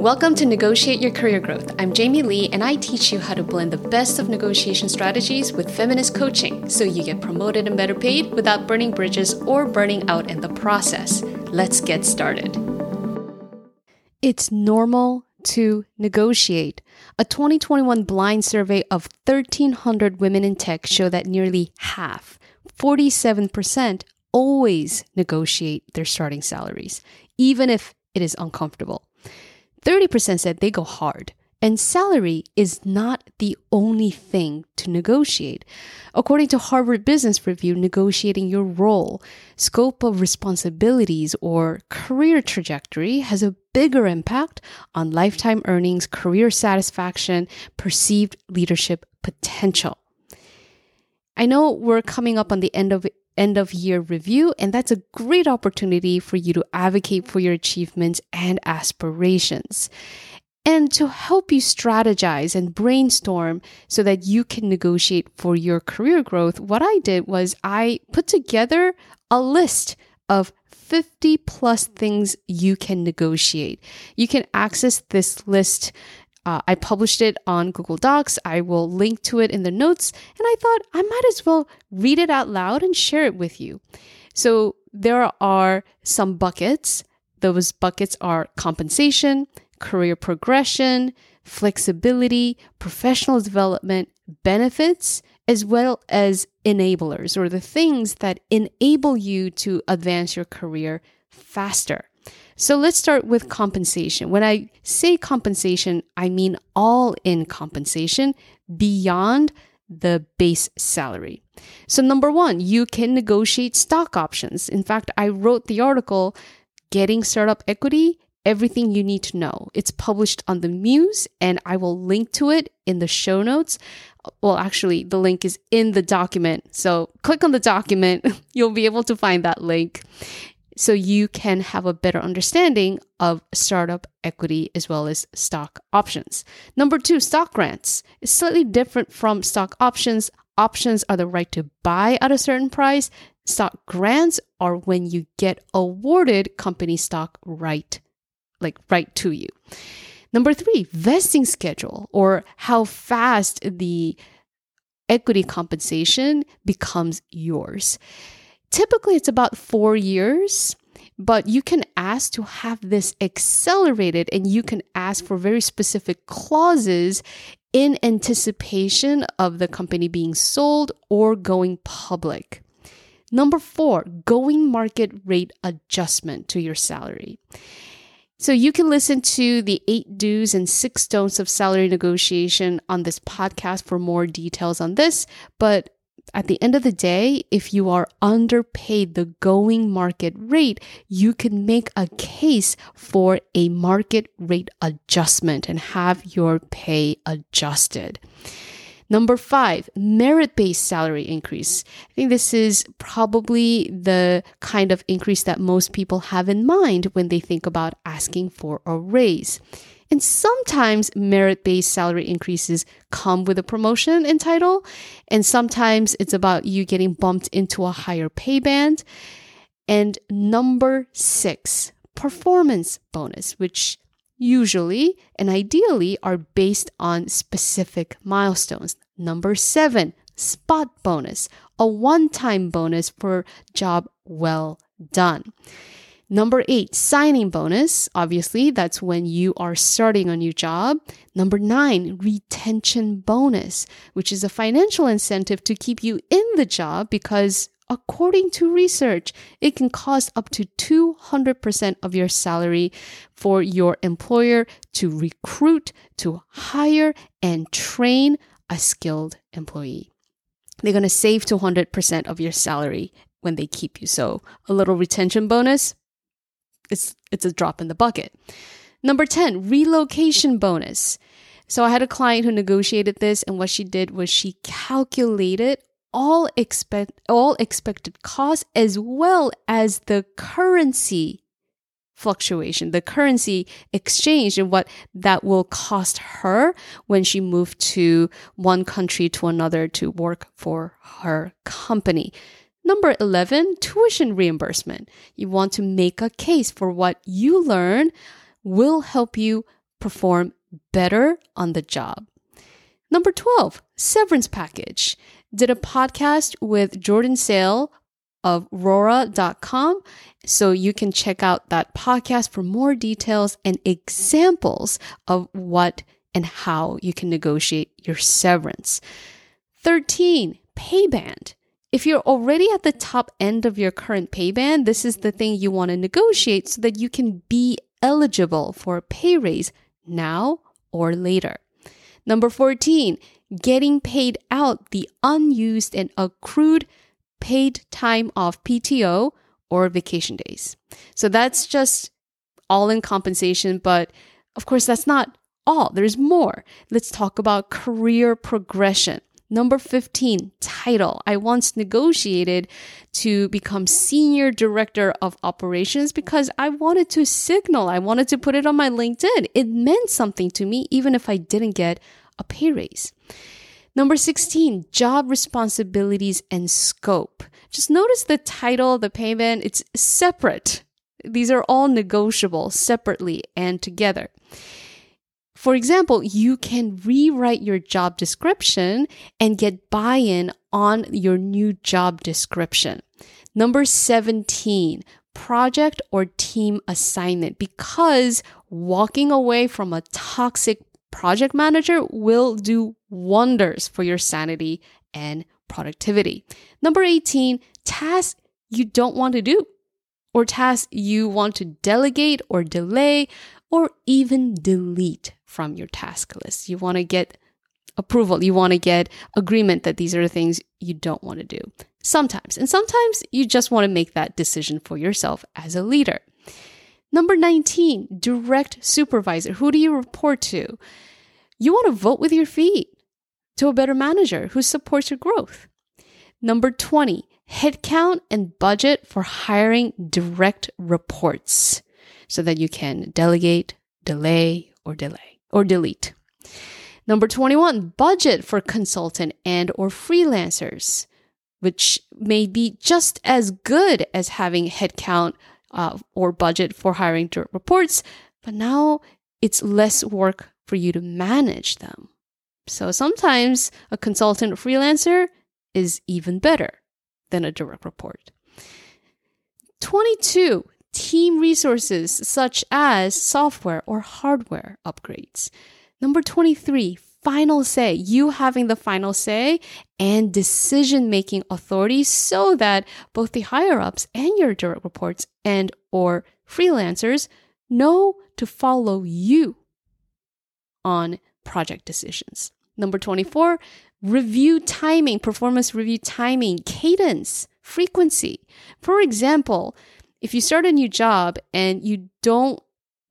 Welcome to Negotiate Your Career Growth. I'm Jamie Lee, and I teach you how to blend the best of negotiation strategies with feminist coaching so you get promoted and better paid without burning bridges or burning out in the process. Let's get started. It's normal to negotiate. A 2021 blind survey of 1,300 women in tech show that nearly half, 47%, always negotiate their starting salaries, even if it is uncomfortable. 30% said they go hard. And salary is not the only thing to negotiate. According to Harvard Business Review, negotiating your role, scope of responsibilities, or career trajectory has a bigger impact on lifetime earnings, career satisfaction, perceived leadership potential. I know we're coming up on the end of end of year review, and that's a great opportunity for you to advocate for your achievements and aspirations. And to help you strategize and brainstorm so that you can negotiate for your career growth, what I did was I put together a list of 50 plus things you can negotiate. You can access this list uh, I published it on Google Docs. I will link to it in the notes. And I thought I might as well read it out loud and share it with you. So there are some buckets. Those buckets are compensation, career progression, flexibility, professional development, benefits, as well as enablers or the things that enable you to advance your career faster. So let's start with compensation. When I say compensation, I mean all in compensation beyond the base salary. So, number one, you can negotiate stock options. In fact, I wrote the article, Getting Startup Equity Everything You Need to Know. It's published on the Muse, and I will link to it in the show notes. Well, actually, the link is in the document. So, click on the document, you'll be able to find that link so you can have a better understanding of startup equity as well as stock options. Number two, stock grants is slightly different from stock options. Options are the right to buy at a certain price. Stock grants are when you get awarded company stock right, like right to you. Number three, vesting schedule or how fast the equity compensation becomes yours. Typically, it's about four years, but you can ask to have this accelerated and you can ask for very specific clauses in anticipation of the company being sold or going public. Number four, going market rate adjustment to your salary. So you can listen to the eight do's and six don'ts of salary negotiation on this podcast for more details on this. But at the end of the day, if you are underpaid the going market rate, you can make a case for a market rate adjustment and have your pay adjusted. Number five, merit based salary increase. I think this is probably the kind of increase that most people have in mind when they think about asking for a raise. And sometimes merit based salary increases come with a promotion and title. And sometimes it's about you getting bumped into a higher pay band. And number six, performance bonus, which usually and ideally are based on specific milestones. Number seven, spot bonus, a one time bonus for job well done. Number eight, signing bonus. Obviously, that's when you are starting a new job. Number nine, retention bonus, which is a financial incentive to keep you in the job because according to research, it can cost up to 200% of your salary for your employer to recruit, to hire, and train a skilled employee. They're going to save 200% of your salary when they keep you. So, a little retention bonus, it's it's a drop in the bucket. Number 10, relocation bonus. So I had a client who negotiated this and what she did was she calculated all expect all expected costs as well as the currency fluctuation, the currency exchange and what that will cost her when she moved to one country to another to work for her company. Number 11, tuition reimbursement. You want to make a case for what you learn will help you perform better on the job. Number 12, severance package. Did a podcast with Jordan Sale of Rora.com. So you can check out that podcast for more details and examples of what and how you can negotiate your severance. 13, pay band. If you're already at the top end of your current pay band, this is the thing you want to negotiate so that you can be eligible for a pay raise now or later. Number 14, getting paid out the unused and accrued paid time off PTO or vacation days. So that's just all in compensation, but of course, that's not all. There's more. Let's talk about career progression. Number 15, title. I once negotiated to become Senior Director of Operations because I wanted to signal, I wanted to put it on my LinkedIn. It meant something to me, even if I didn't get a pay raise. Number 16, job responsibilities and scope. Just notice the title, the payment, it's separate. These are all negotiable separately and together. For example, you can rewrite your job description and get buy in on your new job description. Number 17, project or team assignment because walking away from a toxic project manager will do wonders for your sanity and productivity. Number 18, tasks you don't want to do or tasks you want to delegate or delay or even delete from your task list. You want to get approval. You want to get agreement that these are the things you don't want to do. Sometimes. And sometimes you just want to make that decision for yourself as a leader. Number 19, direct supervisor. Who do you report to? You want to vote with your feet to a better manager who supports your growth. Number 20, headcount and budget for hiring direct reports so that you can delegate, delay, or delay or delete. Number 21, budget for consultant and or freelancers, which may be just as good as having headcount uh, or budget for hiring direct reports, but now it's less work for you to manage them. So sometimes a consultant freelancer is even better than a direct report. 22. Team resources such as software or hardware upgrades. Number 23. Final say, you having the final say and decision making authority so that both the higher ups and your direct reports and or freelancers know to follow you on project decisions. Number 24, review timing, performance review timing, cadence, frequency. For example, if you start a new job and you don't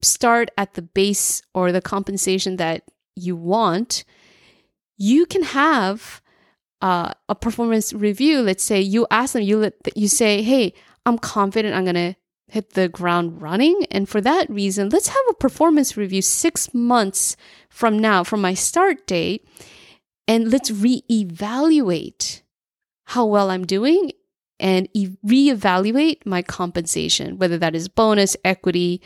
start at the base or the compensation that you want, you can have uh, a performance review. Let's say you ask them, you let, you say, "Hey, I'm confident I'm gonna hit the ground running," and for that reason, let's have a performance review six months from now, from my start date, and let's reevaluate how well I'm doing and e- reevaluate my compensation, whether that is bonus, equity,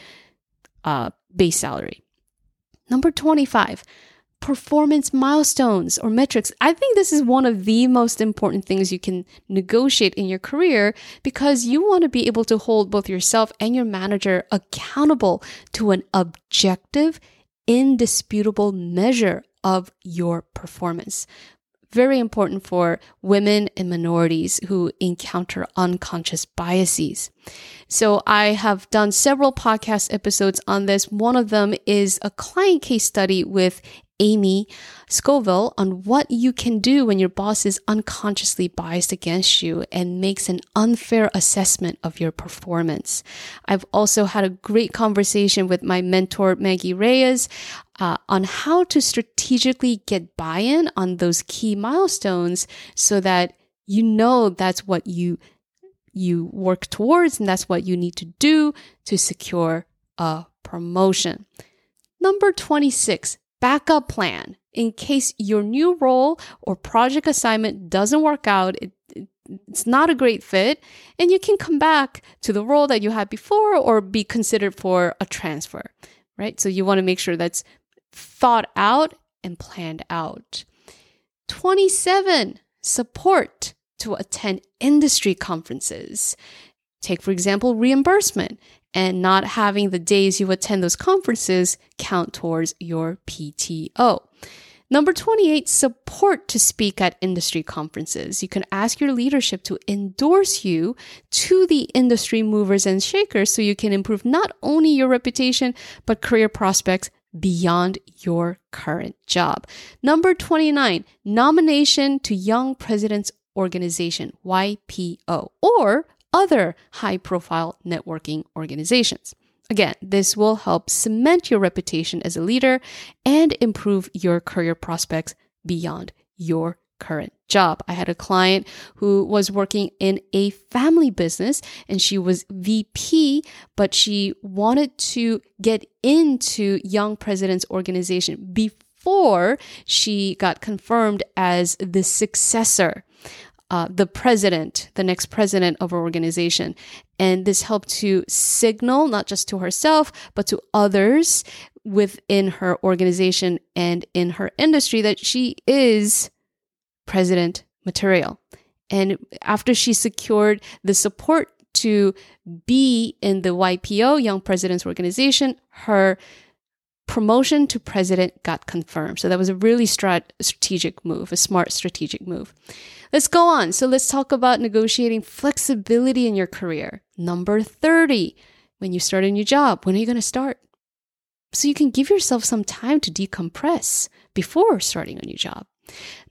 uh, base salary. Number 25, performance milestones or metrics. I think this is one of the most important things you can negotiate in your career because you want to be able to hold both yourself and your manager accountable to an objective, indisputable measure of your performance. Very important for women and minorities who encounter unconscious biases. So I have done several podcast episodes on this. One of them is a client case study with Amy Scoville on what you can do when your boss is unconsciously biased against you and makes an unfair assessment of your performance. I've also had a great conversation with my mentor, Maggie Reyes, uh, on how to strategically get buy in on those key milestones so that you know that's what you you work towards and that's what you need to do to secure a promotion. Number 26, backup plan in case your new role or project assignment doesn't work out. It, it, it's not a great fit, and you can come back to the role that you had before or be considered for a transfer. right? So you want to make sure that's thought out and planned out. 27, support to attend industry conferences. Take, for example, reimbursement and not having the days you attend those conferences count towards your PTO. Number 28, support to speak at industry conferences. You can ask your leadership to endorse you to the industry movers and shakers so you can improve not only your reputation, but career prospects beyond your current job. Number 29, nomination to Young Presidents Organization, YPO, or other high profile networking organizations. Again, this will help cement your reputation as a leader and improve your career prospects beyond your current job. I had a client who was working in a family business and she was VP, but she wanted to get into Young Presidents Organization before she got confirmed as the successor uh, the president, the next president of our organization. And this helped to signal not just to herself, but to others within her organization and in her industry that she is president material. And after she secured the support to be in the YPO, Young Presidents Organization, her promotion to president got confirmed. So that was a really strat- strategic move, a smart strategic move. Let's go on. So let's talk about negotiating flexibility in your career. Number 30, when you start a new job, when are you going to start? So you can give yourself some time to decompress before starting a new job.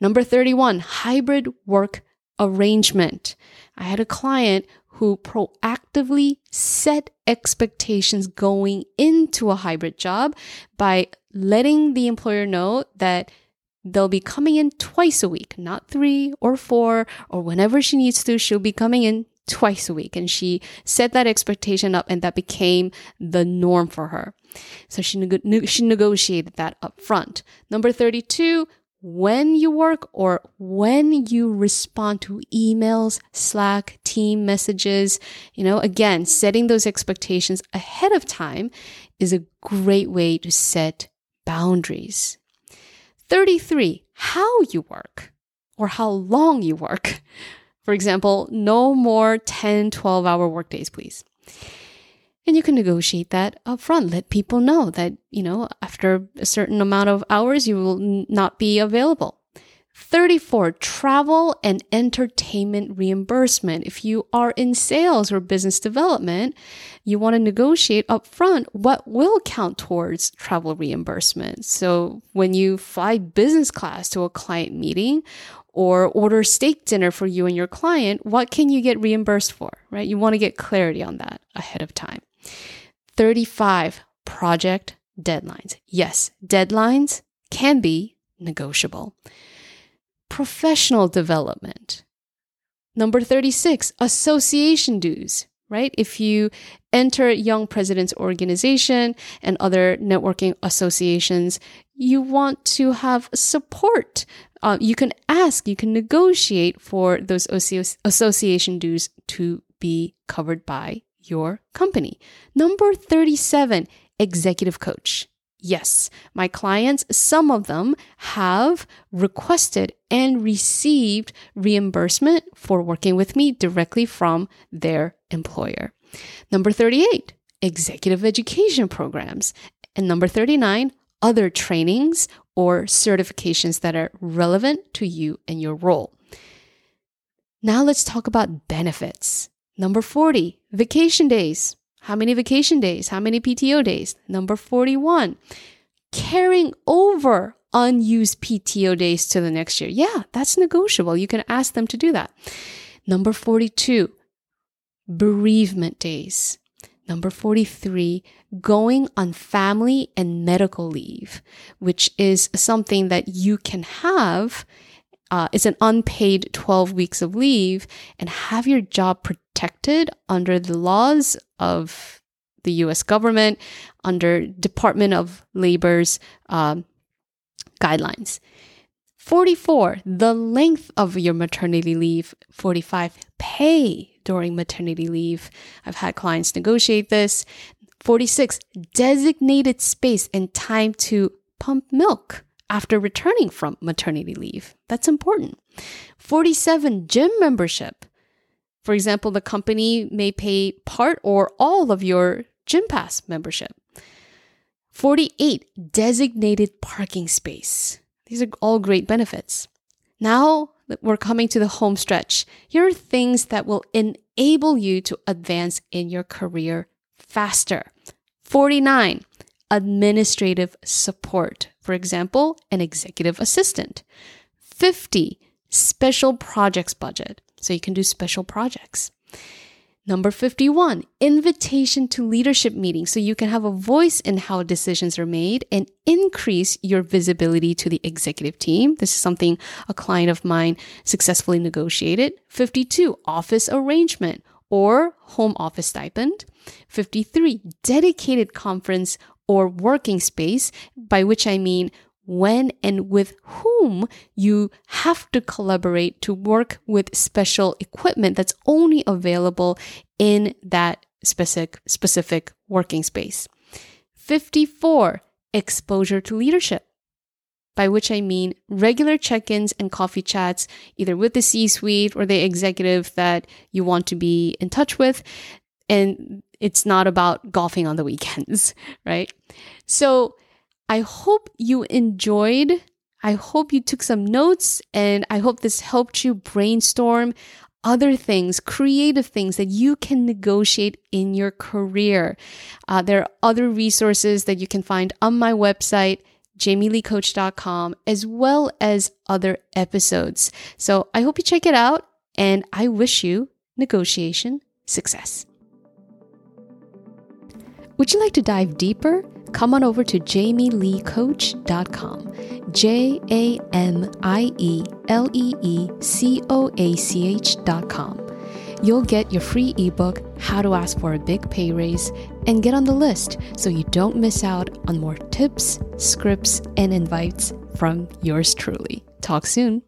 Number 31, hybrid work arrangement. I had a client who proactively set expectations going into a hybrid job by letting the employer know that they'll be coming in twice a week, not three or four, or whenever she needs to, she'll be coming in twice a week. And she set that expectation up, and that became the norm for her. So she, neg- she negotiated that up front. Number 32, when you work or when you respond to emails, Slack, team messages, you know, again, setting those expectations ahead of time is a great way to set boundaries. 33, how you work or how long you work. For example, no more 10, 12 hour workdays, please. And you can negotiate that up front. Let people know that, you know, after a certain amount of hours, you will not be available. 34, travel and entertainment reimbursement. If you are in sales or business development, you want to negotiate upfront what will count towards travel reimbursement. So when you fly business class to a client meeting or order steak dinner for you and your client, what can you get reimbursed for, right? You want to get clarity on that ahead of time. 35 project deadlines. Yes, deadlines can be negotiable. Professional development. Number 36, association dues, right? If you enter Young Presidents Organization and other networking associations, you want to have support. Uh, you can ask, you can negotiate for those association dues to be covered by your company. Number 37, executive coach. Yes, my clients, some of them have requested and received reimbursement for working with me directly from their employer. Number 38, executive education programs. And number 39, other trainings or certifications that are relevant to you and your role. Now let's talk about benefits. Number 40, vacation days. How many vacation days? How many PTO days? Number 41, carrying over unused PTO days to the next year. Yeah, that's negotiable. You can ask them to do that. Number 42, bereavement days. Number 43, going on family and medical leave, which is something that you can have uh, it's an unpaid 12 weeks of leave and have your job protected under the laws of the US government, under Department of Labor's um, guidelines. 44, the length of your maternity leave. 45, pay during maternity leave. I've had clients negotiate this. 46, designated space and time to pump milk after returning from maternity leave. That's important. 47, gym membership. For example, the company may pay part or all of your gym pass membership. 48, designated parking space. These are all great benefits. Now we're coming to the home stretch. Here are things that will enable you to advance in your career faster. 49, administrative support. For example, an executive assistant. 50, special projects budget. So you can do special projects. Number 51, invitation to leadership meetings. So you can have a voice in how decisions are made and increase your visibility to the executive team. This is something a client of mine successfully negotiated. 52, office arrangement or home office stipend. 53, dedicated conference or working space, by which I mean when and with whom you have to collaborate to work with special equipment that's only available in that specific specific working space. 54 exposure to leadership by which I mean regular check ins and coffee chats, either with the C suite or the executive that you want to be in touch with. And it's not about golfing on the weekends, right? So I hope you enjoyed. I hope you took some notes and I hope this helped you brainstorm other things, creative things that you can negotiate in your career. Uh, there are other resources that you can find on my website, jamieleecoach.com, as well as other episodes. So I hope you check it out and I wish you negotiation success. Would you like to dive deeper? Come on over to jamieleecoach.com. J A M I E L E E C O A C H.com. You'll get your free ebook, How to Ask for a Big Pay Raise, and get on the list so you don't miss out on more tips, scripts, and invites from yours truly. Talk soon.